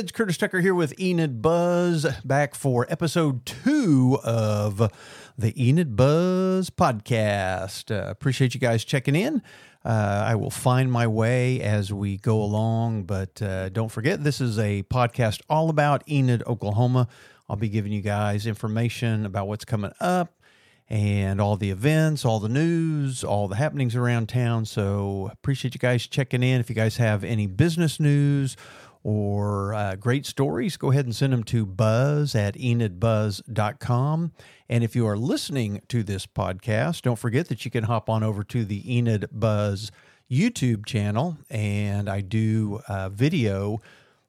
It's Curtis Tucker here with Enid Buzz, back for episode two of the Enid Buzz podcast. Uh, appreciate you guys checking in. Uh, I will find my way as we go along, but uh, don't forget this is a podcast all about Enid, Oklahoma. I'll be giving you guys information about what's coming up and all the events, all the news, all the happenings around town. So appreciate you guys checking in. If you guys have any business news or uh, great stories, go ahead and send them to buzz at enidbuzz.com. And if you are listening to this podcast, don't forget that you can hop on over to the Enid Buzz YouTube channel. And I do uh, video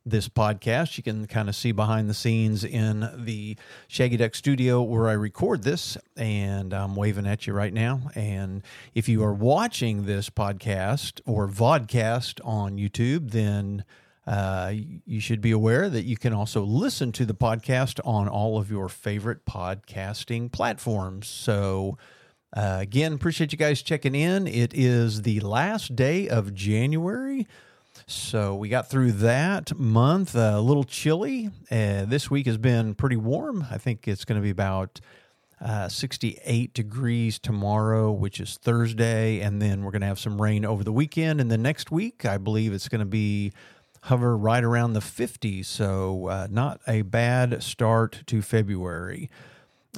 this podcast. You can kind of see behind the scenes in the Shaggy Duck studio where I record this, and I'm waving at you right now. And if you are watching this podcast or vodcast on YouTube, then uh, you should be aware that you can also listen to the podcast on all of your favorite podcasting platforms. So, uh, again, appreciate you guys checking in. It is the last day of January. So we got through that month, uh, a little chilly. Uh, this week has been pretty warm. I think it's going to be about uh, 68 degrees tomorrow, which is Thursday. And then we're going to have some rain over the weekend. And the next week, I believe it's going to be hover right around the 50s. So uh, not a bad start to February.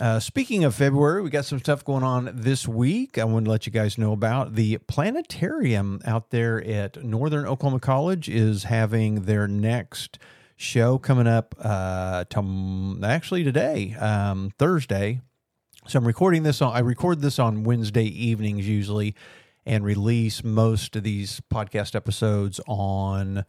Uh, speaking of February, we got some stuff going on this week. I want to let you guys know about the planetarium out there at Northern Oklahoma College is having their next show coming up uh, to, actually today, um, Thursday. So I'm recording this on. I record this on Wednesday evenings usually, and release most of these podcast episodes on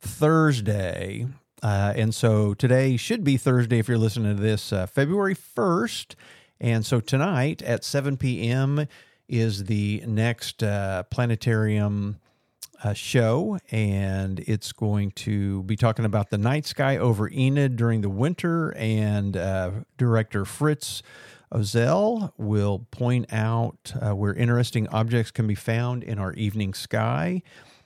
Thursday. Uh, and so today should be Thursday if you're listening to this, uh, February 1st. And so tonight at 7 p.m. is the next uh, planetarium uh, show. And it's going to be talking about the night sky over Enid during the winter. And uh, director Fritz Ozel will point out uh, where interesting objects can be found in our evening sky.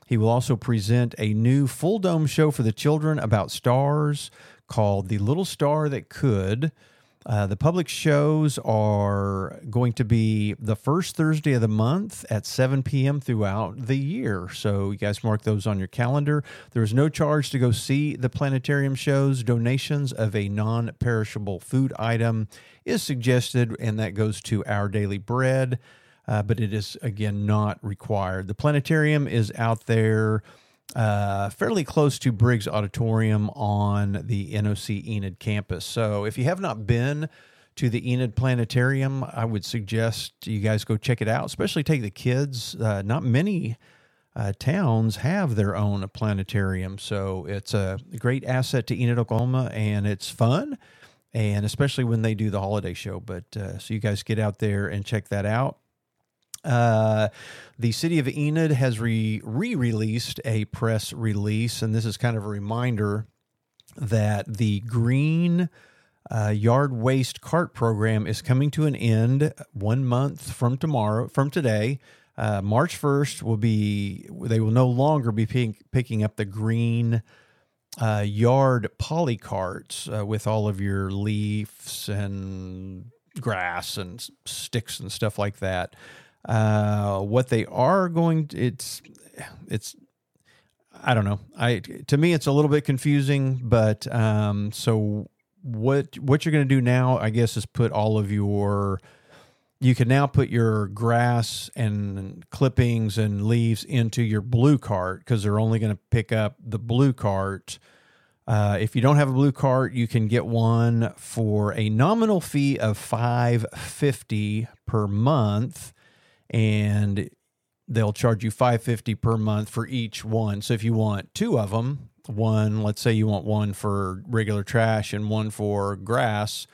He will also present a new full dome show for the children about stars called The Little Star That Could. Uh, the public shows are going to be the first Thursday of the month at 7 p.m. throughout the year. So you guys mark those on your calendar. There is no charge to go see the planetarium shows. Donations of a non perishable food item is suggested, and that goes to Our Daily Bread uh, but it is again not required. The planetarium is out there. Uh, fairly close to Briggs Auditorium on the NOC Enid campus. So if you have not been to the Enid Planetarium, I would suggest you guys go check it out, especially take the kids. Uh, not many uh, towns have their own planetarium. So it's a great asset to Enid, Oklahoma, and it's fun. And especially when they do the holiday show. But uh, so you guys get out there and check that out. Uh, the city of Enid has re released a press release, and this is kind of a reminder that the green uh, yard waste cart program is coming to an end one month from tomorrow, from today. Uh, March 1st will be, they will no longer be pick, picking up the green uh, yard poly carts uh, with all of your leaves and grass and sticks and stuff like that. Uh, what they are going, to, it's it's I don't know. I to me it's a little bit confusing, but um, so what what you're going to do now, I guess, is put all of your you can now put your grass and clippings and leaves into your blue cart because they're only going to pick up the blue cart. Uh, if you don't have a blue cart, you can get one for a nominal fee of five fifty per month and they'll charge you 550 per month for each one. So if you want two of them, one, let's say you want one for regular trash and one for grass,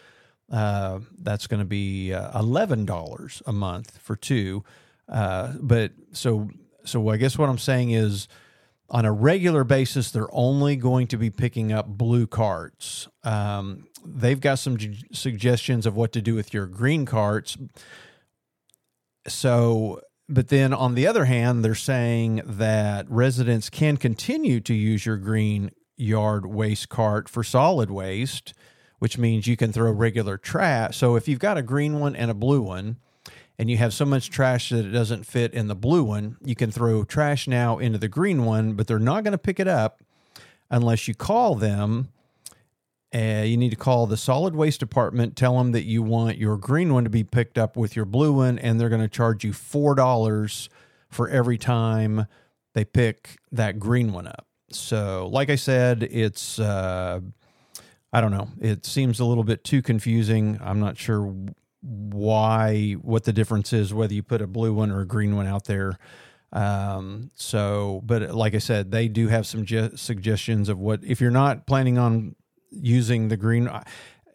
uh, that's going to be uh, $11 a month for two. Uh, but so, so I guess what I'm saying is on a regular basis, they're only going to be picking up blue carts. Um, they've got some g- suggestions of what to do with your green carts so, but then on the other hand, they're saying that residents can continue to use your green yard waste cart for solid waste, which means you can throw regular trash. So if you've got a green one and a blue one, and you have so much trash that it doesn't fit in the blue one, you can throw trash now into the green one, but they're not going to pick it up unless you call them. Uh, you need to call the solid waste department, tell them that you want your green one to be picked up with your blue one, and they're going to charge you $4 for every time they pick that green one up. So, like I said, it's, uh, I don't know, it seems a little bit too confusing. I'm not sure why, what the difference is, whether you put a blue one or a green one out there. Um, so, but like I said, they do have some ge- suggestions of what, if you're not planning on using the green. I,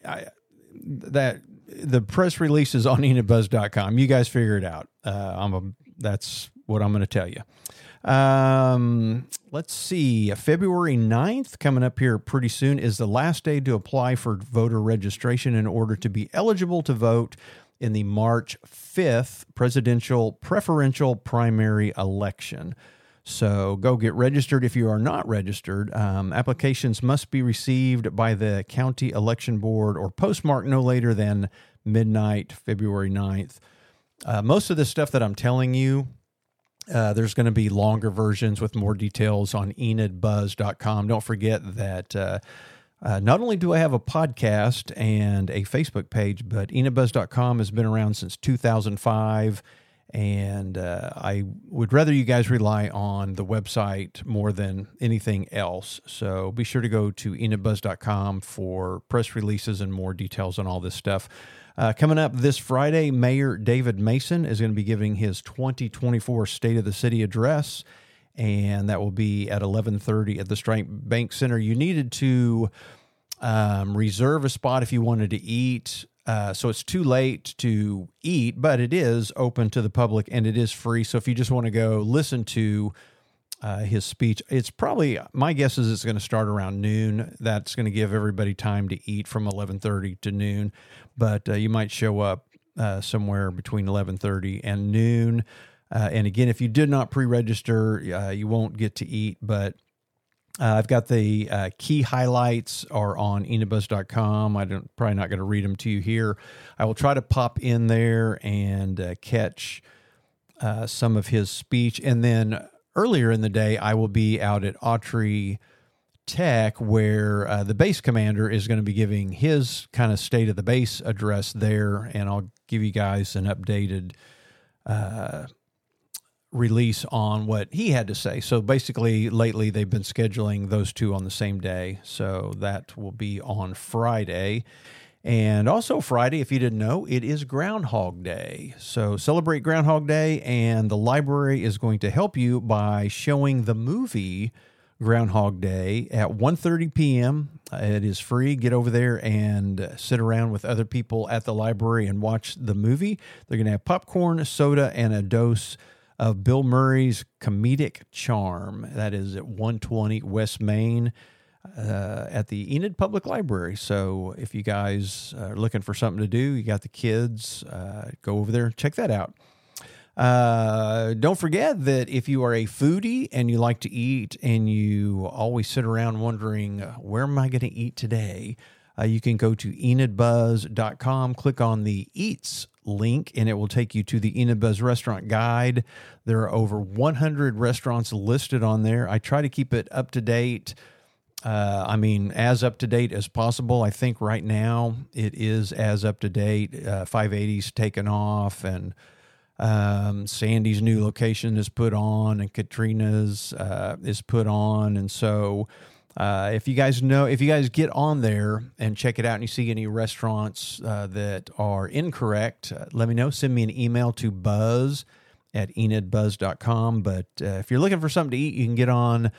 I, that the press release is on enidbuzz.com. You guys figure it out. Uh, I'm a that's what I'm going to tell you. Um, let's see. February 9th coming up here pretty soon is the last day to apply for voter registration in order to be eligible to vote in the March 5th presidential preferential primary election. So go get registered if you are not registered. Um, applications must be received by the county election board or postmarked no later than midnight, February 9th. Uh, most of the stuff that I'm telling you, uh, there's going to be longer versions with more details on enidbuzz.com. Don't forget that uh, uh, not only do I have a podcast and a Facebook page, but enidbuzz.com has been around since 2005 and uh, I would rather you guys rely on the website more than anything else. So be sure to go to enidbuzz.com for press releases and more details on all this stuff. Uh, coming up this Friday, Mayor David Mason is going to be giving his 2024 State of the City address, and that will be at 11:30 at the Stride Bank Center. You needed to um, reserve a spot if you wanted to eat uh, so it's too late to eat, but it is open to the public and it is free. So if you just want to go listen to uh, his speech, it's probably my guess is it's going to start around noon. That's going to give everybody time to eat from eleven thirty to noon, but uh, you might show up uh, somewhere between eleven thirty and noon. Uh, and again, if you did not pre-register, uh, you won't get to eat, but uh, I've got the uh, key highlights are on enidbuzz.com. I don't probably not going to read them to you here. I will try to pop in there and uh, catch uh, some of his speech, and then earlier in the day, I will be out at Autry Tech, where uh, the base commander is going to be giving his kind of state of the base address there, and I'll give you guys an updated uh, release on what he had to say. So basically, lately they've been scheduling those two on the same day. So that will be on Friday. And also, Friday, if you didn't know, it is Groundhog Day. So celebrate Groundhog Day, and the library is going to help you by showing the movie Groundhog Day at 1:30 p.m. It is free. Get over there and sit around with other people at the library and watch the movie. They're going to have popcorn, soda, and a dose of Bill Murray's comedic charm. That is at 120 West Main uh, at the Enid Public Library. So if you guys are looking for something to do, you got the kids, uh, go over there, check that out. Uh, don't forget that if you are a foodie and you like to eat and you always sit around wondering, where am I going to eat today? Uh, you can go to enidbuzz.com, click on the Eats link, and it will take you to the Enid Buzz Restaurant Guide. There are over 100 restaurants listed on there. I try to keep it up to date. Uh, I mean, as up to date as possible. I think right now it is as up to date. Uh, 580's taken off, and um, Sandy's new location is put on, and Katrina's uh, is put on, and so uh, if you guys know, if you guys get on there and check it out and you see any restaurants uh, that are incorrect, uh, let me know. Send me an email to buzz at enidbuzz.com. But uh, if you're looking for something to eat, you can get on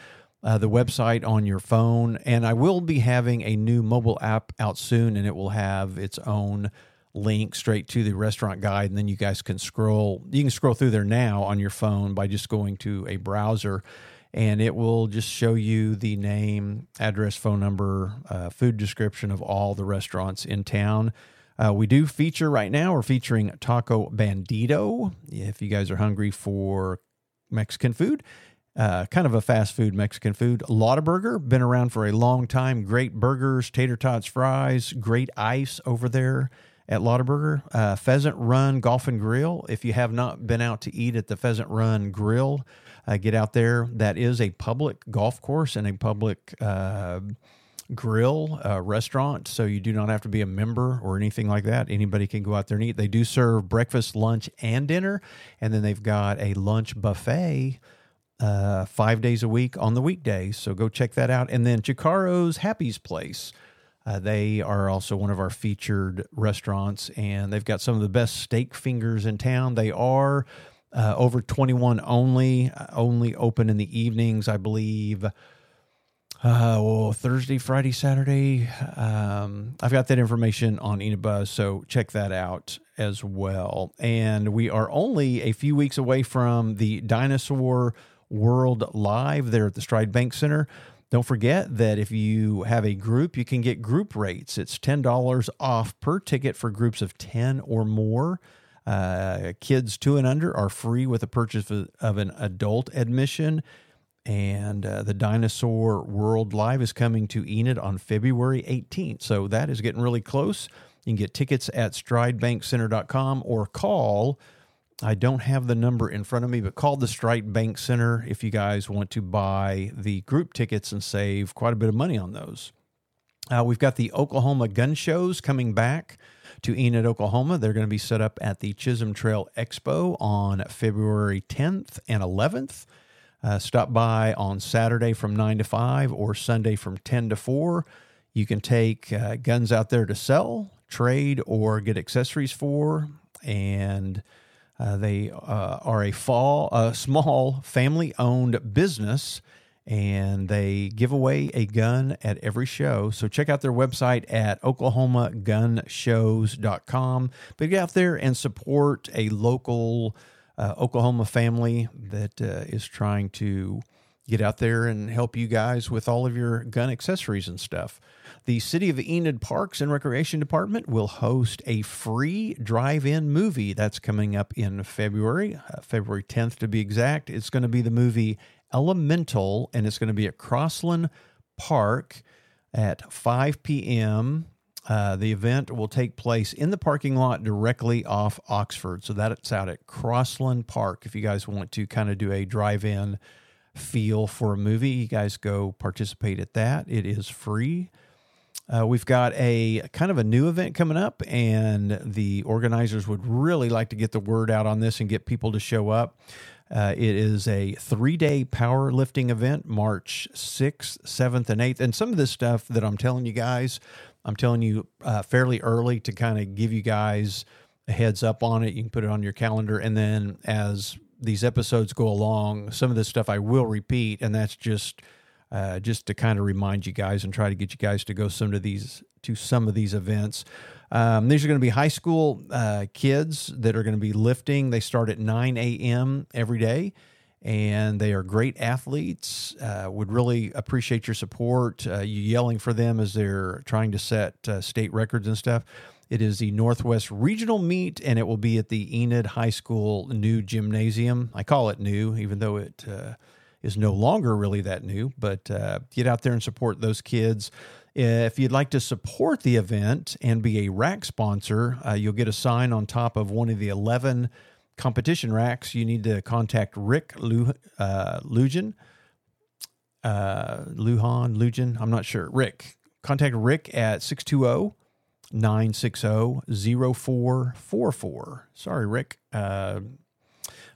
uh, the website on your phone. And I will be having a new mobile app out soon, and it will have its own link straight to the restaurant guide. And then you guys can scroll, you can scroll through there now on your phone by just going to a browser and it will just show you the name, address, phone number, uh, food description of all the restaurants in town. Uh, we do feature right now, we're featuring Taco Bandito. If you guys are hungry for Mexican food, Uh, kind of a fast food Mexican food. Burger, been around for a long time. Great burgers, tater tots, fries, great ice over there at Lotaburger. Uh, Pheasant Run Golf and Grill. If you have not been out to eat at the Pheasant Run Grill, uh, get out there. That is a public golf course and a public uh, grill uh, restaurant. So you do not have to be a member or anything like that. Anybody can go out there and eat. They do serve breakfast, lunch, and dinner. And then they've got a lunch buffet uh, five days a week on the weekdays. So go check that out. And then Chicaro's Happy's Place. Uh, they are also one of our featured restaurants, and they've got some of the best steak fingers in town. They are uh, over 21 only, uh, only open in the evenings, I believe. Uh, well, Thursday, Friday, Saturday. Um, I've got that information on Enid Buzz, so check that out as well. And we are only a few weeks away from the Dinosaur World Live there at the Stride Bank Center. Don't forget that if you have a group, you can get group rates. It's $10 off per ticket for groups of 10 or more. Uh, kids two and under are free with the purchase of an adult admission. And uh, the Dinosaur World Live is coming to Enid on February 18th. So that is getting really close. You can get tickets at stridebankcenter.com or call I don't have the number in front of me, but call the Stride Bank Center if you guys want to buy the group tickets and save quite a bit of money on those. Uh, we've got the Oklahoma gun shows coming back to Enid, Oklahoma. They're going to be set up at the Chisholm Trail Expo on February 10th and 11th. Uh, stop by on Saturday from 9 to 5 or Sunday from 10 to 4. You can take uh, guns out there to sell, trade, or get accessories for. And uh, they uh, are a fall, a small family-owned business, and they give away a gun at every show. So check out their website at oklahomagunshows.com. But get out there and support a local uh, Oklahoma family that uh, is trying to get out there and help you guys with all of your gun accessories and stuff. The City of Enid Parks and Recreation Department will host a free drive in movie that's coming up in February, uh, February 10th to be exact. It's going to be the movie Elemental, and it's going to be at Crossland Park at 5 p.m. Uh, the event will take place in the parking lot directly off Oxford. So that's out at Crossland Park. If you guys want to kind of do a drive in feel for a movie, you guys go participate at that. It is free. Uh, we've got a kind of a new event coming up, and the organizers would really like to get the word out on this and get people to show up. Uh, it is a three day powerlifting event, March 6th, 7th, and 8th. And some of this stuff that I'm telling you guys, I'm telling you uh, fairly early to kind of give you guys a heads up on it. You can put it on your calendar. And then as these episodes go along, some of this stuff I will repeat, and that's just uh, just to kind of remind you guys and try to get you guys to go some of these to some of these events. Um, these are going to be high school uh, kids that are going to be lifting. They start at 9 a.m. every day, and they are great athletes. Uh, would really appreciate your support. Uh, you yelling for them as they're trying to set uh, state records and stuff. It is the Northwest Regional Meet, and it will be at the Enid High School new gymnasium. I call it new, even though it uh, is no longer really that new, but uh, get out there and support those kids. If you'd like to support the event and be a rack sponsor, uh, you'll get a sign on top of one of the 11 competition racks. You need to contact Rick Lu, uh, Lujan. Uh, Lujan, Lujan, I'm not sure. Rick. Contact Rick at 620 960 0444. Sorry, Rick.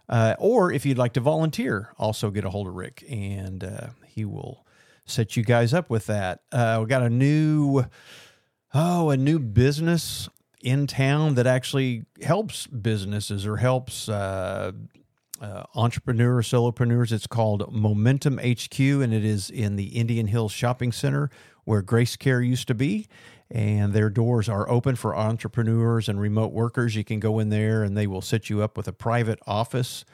Uh, or if you'd like to volunteer, also get a hold of Rick and uh, he will set you guys up with that. Uh, we got a new, oh, a new business in town that actually helps businesses or helps uh, uh, entrepreneurs, solopreneurs. It's called Momentum HQ, and it is in the Indian Hills Shopping Center where Grace Care used to be and their doors are open for entrepreneurs and remote workers. You can go in there and they will set you up with a private office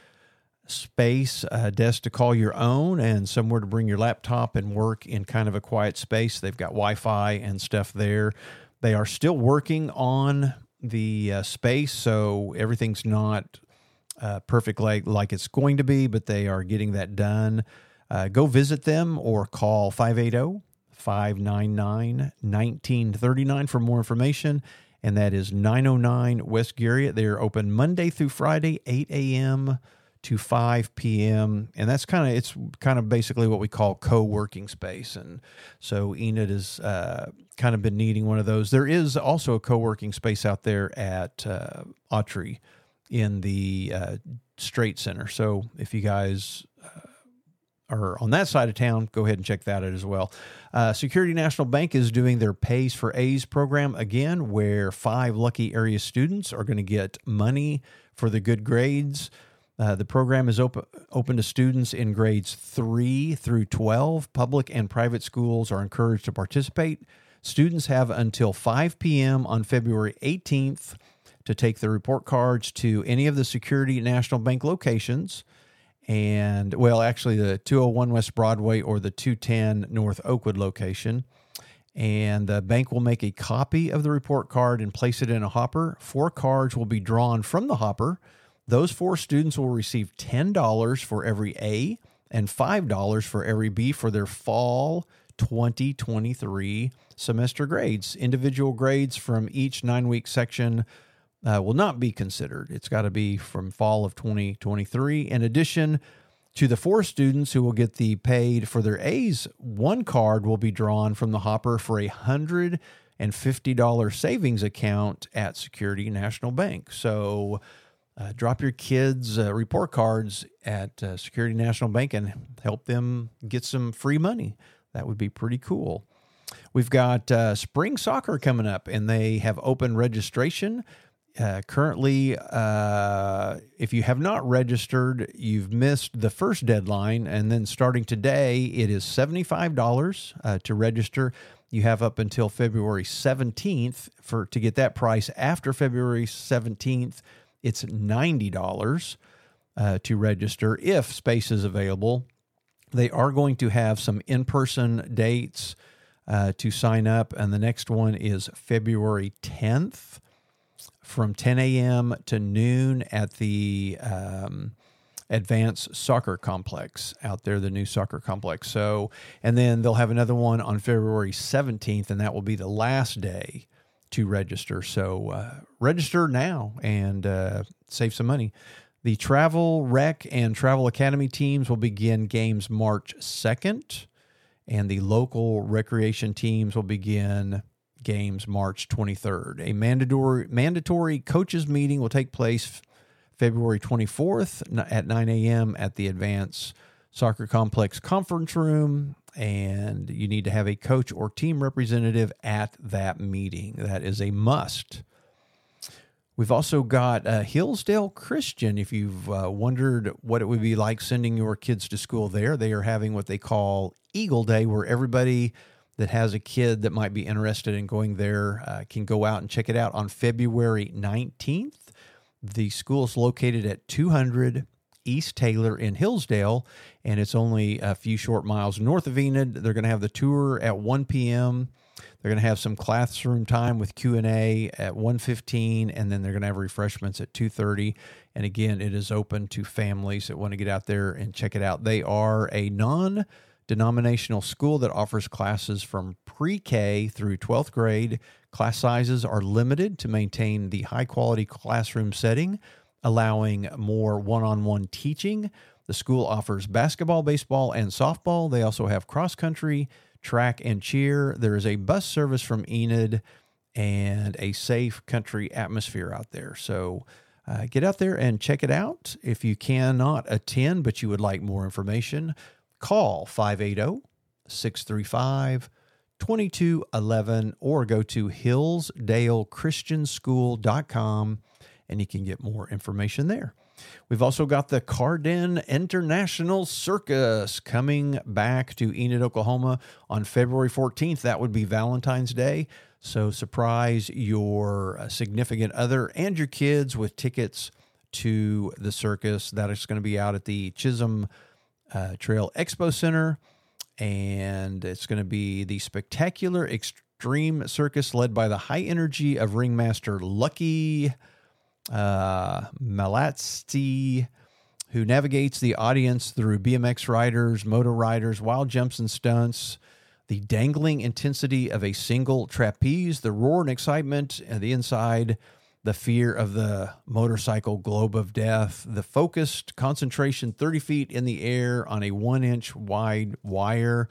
space, a desk to call your own, and somewhere to bring your laptop and work in kind of a quiet space. They've got Wi Fi and stuff there. They are still working on the uh, space, so everything's not uh, perfect like like it's going to be, but they are getting that done. Uh, go visit them or call 580 599 1939 for more information. And that is 909 West Garriott. They are open Monday through Friday, 8 a.m. to 5 p.m. And that's kind of, it's kind of basically what we call co working space. And so Enid has uh, kind of been needing one of those. There is also a co working space out there at uh, Autry in the uh, Straight Center. So if you guys are on that side of town, go ahead and check that out as well. Uh, Security National Bank is doing their Pays for A's program again, where five lucky area students are going to get money for the good grades. Uh, the program is open open to students in grades 3 through 12. Public and private schools are encouraged to participate. Students have until 5 p.m. on February 18th to take the report cards to any of the Security National Bank locations and well, actually, the 201 West Broadway or the 210 North Oakwood location. And the bank will make a copy of the report card and place it in a hopper. Four cards will be drawn from the hopper. Those four students will receive $10 for every A and $5 for every B for their fall 2023 semester grades. Individual grades from each nine week section uh, will not be considered. It's got to be from fall of 2023. In addition to the four students who will get the paid for their A's, one card will be drawn from the hopper for a hundred and fifty dollar savings account at Security National Bank. So. Uh, drop your kids' uh, report cards at uh, Security National Bank and help them get some free money. That would be pretty cool. We've got uh, spring soccer coming up, and they have open registration. Uh, currently, uh, if you have not registered, you've missed the first deadline. And then starting today, it is $75 uh, to register. You have up until February 17th for to get that price. After February 17th, it's $90 uh, to register if space is available. They are going to have some in person dates uh, to sign up, and the next one is February 10th from 10 a.m. to noon at the um, Advanced Soccer Complex out there, the new soccer complex. So, and then they'll have another one on February 17th, and that will be the last day to register. So, uh, register now and uh, save some money. The Travel Rec and Travel Academy teams will begin games March 2nd, and the local recreation teams will begin games March 23rd. A mandatory mandatory coaches meeting will take place February 24th at 9 a.m. at the Advance Soccer Complex conference room. And you need to have a coach or team representative at that meeting. That is a must. We've also got uh, Hillsdale Christian. If you've uh, wondered what it would be like sending your kids to school there, they are having what they call Eagle Day, where everybody that has a kid that might be interested in going there uh, can go out and check it out on February 19th. The school is located at 200 East Taylor in Hillsdale, and it's only a few short miles north of Enid. They're going to have the tour at 1 p.m. They're going to have some classroom time with Q&A at 1:15 and then they're going to have refreshments at 2:30 and again it is open to families that want to get out there and check it out. They are a non denominational school that offers classes from pre K through 12th grade. Class sizes are limited to maintain the high quality classroom setting, allowing more one on one teaching. The school offers basketball, baseball, and softball. They also have cross country, track, and cheer. There is a bus service from Enid and a safe country atmosphere out there. So, uh, get out there and check it out. If you cannot attend, but you would like more information, call 580 635 2211 or go to hillsdalechristianschool.com and you can get more information there. We've also got the Carden International Circus coming back to Enid, Oklahoma on February 14th. That would be Valentine's Day. So surprise your uh, significant other and your kids with tickets to the circus. That is going to be out at the Chisholm uh, Trail Expo Center, and it's going to be the spectacular extreme circus led by the high energy of ringmaster Lucky uh, who navigates the audience through BMX riders, motor riders, wild jumps and stunts, the dangling intensity of a single trapeze, the roar and excitement and the inside, the fear of the motorcycle globe of death, the focused concentration 30 feet in the air on a one inch wide wire.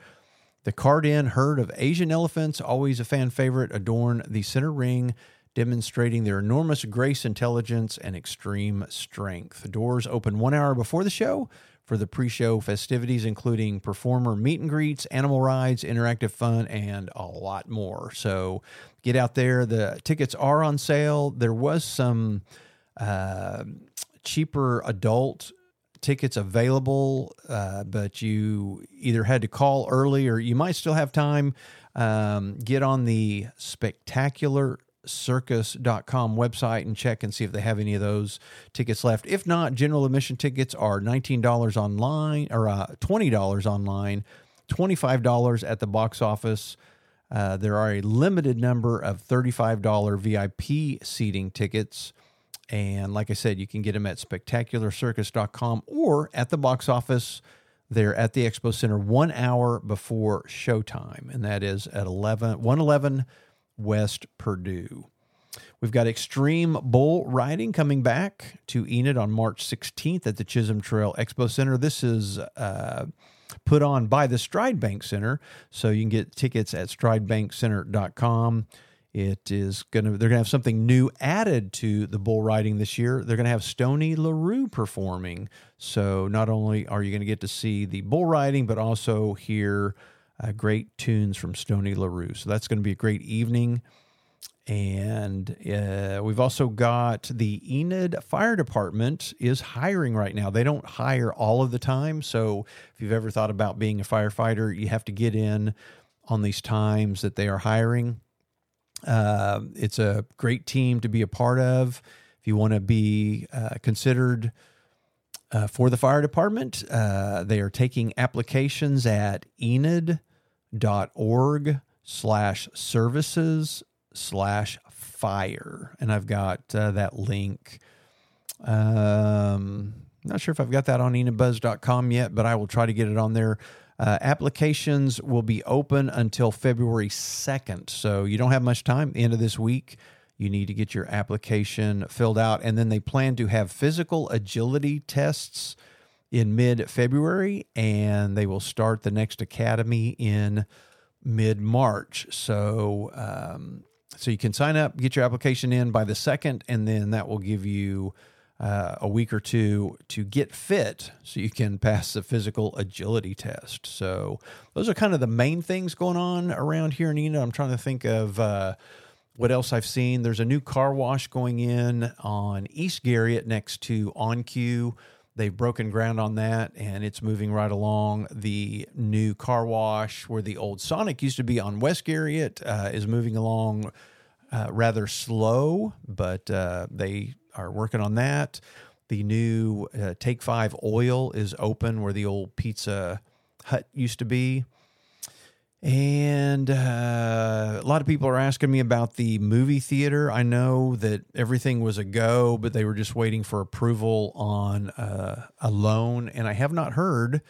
The Carden herd of Asian elephants, always a fan favorite, adorn the center ring demonstrating their enormous grace, intelligence, and extreme strength. Doors open one hour before the show for the pre show festivities, including performer meet and greets, animal rides, interactive fun, and a lot more. So get out there. The tickets are on sale. There was some uh, cheaper adult tickets available, uh, but you either had to call early or you might still have time. Um, get on the spectacular circus.com website and check and see if they have any of those tickets left. If not, general admission tickets are $19 online or uh, $20 online, $25 at the box office. Uh, there are a limited number of $35 VIP seating tickets. And like I said, you can get them at spectacularcircus.com or at the box office. They're at the Expo Center one hour before showtime, and that is at 11, 111 West Purdue. We've got Extreme Bull Riding coming back to Enid on March 16th at the Chisholm Trail Expo Center. This is uh, put on by the Stride Bank Center, so you can get tickets at stridebankcenter.com. It is going to, they're going to have something new added to the bull riding this year. They're going to have Stoney LaRue performing. So not only are you going to get to see the bull riding, but also hear uh, great tunes from Stoney LaRue. So that's going to be a great evening. And uh, we've also got the Enid Fire Department is hiring right now. They don't hire all of the time. So if you've ever thought about being a firefighter, you have to get in on these times that they are hiring. Uh, it's a great team to be a part of. If you want to be uh, considered uh, for the fire department. Uh, they are taking applications at enid.org slash services slash fire. And I've got uh, that link. Um, not sure if I've got that on enidbuzz.com yet, but I will try to get it on there. Uh, applications will be open until February 2nd. So you don't have much time, end of this week. You need to get your application filled out. And then they plan to have physical agility tests in mid February, and they will start the next academy in mid March. So, um, so you can sign up, get your application in by the second, and then that will give you uh, a week or two to get fit so you can pass the physical agility test. So, those are kind of the main things going on around here in Enid. I'm trying to think of. Uh, what else I've seen? There's a new car wash going in on East Garriott next to OnCue. They've broken ground on that and it's moving right along. The new car wash where the old Sonic used to be on West Garriott uh, is moving along uh, rather slow, but uh, they are working on that. The new uh, Take Five Oil is open where the old Pizza Hut used to be. And uh, a lot of people are asking me about the movie theater. I know that everything was a go, but they were just waiting for approval on uh, a loan. And I have not heard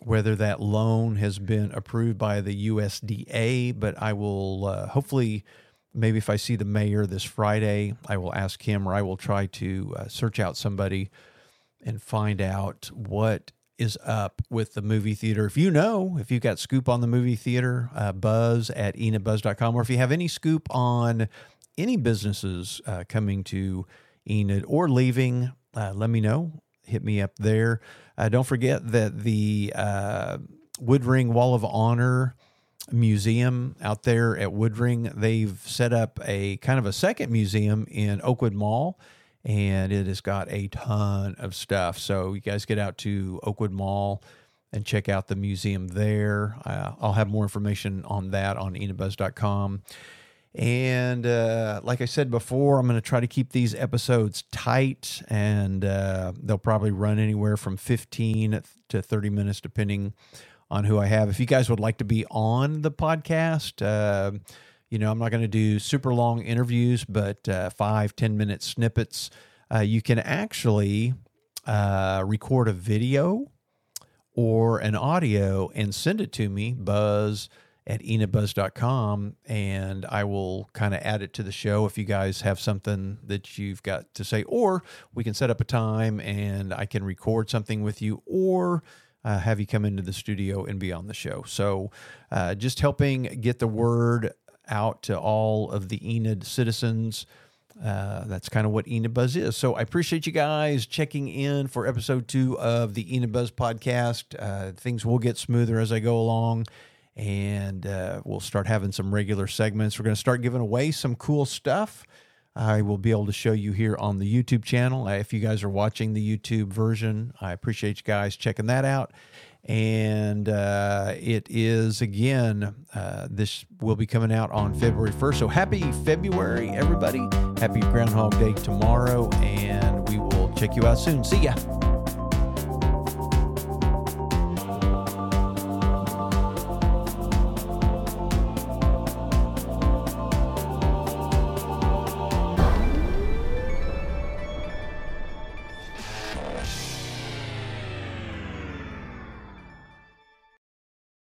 whether that loan has been approved by the USDA, but I will uh, hopefully, maybe if I see the mayor this Friday, I will ask him or I will try to uh, search out somebody and find out what is up with the movie theater. If you know, if you've got scoop on the movie theater, uh, buzz at enidbuzz.com, or if you have any scoop on any businesses uh, coming to Enid or leaving, uh, let me know. Hit me up there. Uh, don't forget that the uh, Woodring Wall of Honor museum out there at Woodring, they've set up a kind of a second museum in Oakwood Mall and it has got a ton of stuff. So you guys get out to Oakwood Mall and check out the museum there. Uh, I'll have more information on that on enidbuzz.com. And uh, like I said before, I'm going to try to keep these episodes tight, and uh, they'll probably run anywhere from 15 to 30 minutes, depending on who I have. If you guys would like to be on the podcast, uh, You know, I'm not going to do super long interviews, but uh, five, 10 minute snippets. Uh, you can actually uh, record a video or an audio and send it to me, buzz at enidbuzz.com, and I will kind of add it to the show if you guys have something that you've got to say. Or we can set up a time and I can record something with you, or uh, have you come into the studio and be on the show. So uh, just helping get the word out to all of the Enid citizens. Uh, that's kind of what Enid Buzz is. So I appreciate you guys checking in for episode two of the Enid Buzz podcast. Uh, things will get smoother as I go along, and uh, we'll start having some regular segments. We're going to start giving away some cool stuff. I will be able to show you here on the YouTube channel. If you guys are watching the YouTube version, I appreciate you guys checking that out and uh, it is again uh, this will be coming out on february 1st so happy february everybody. Happy groundhog day tomorrow and we will check you out soon. See ya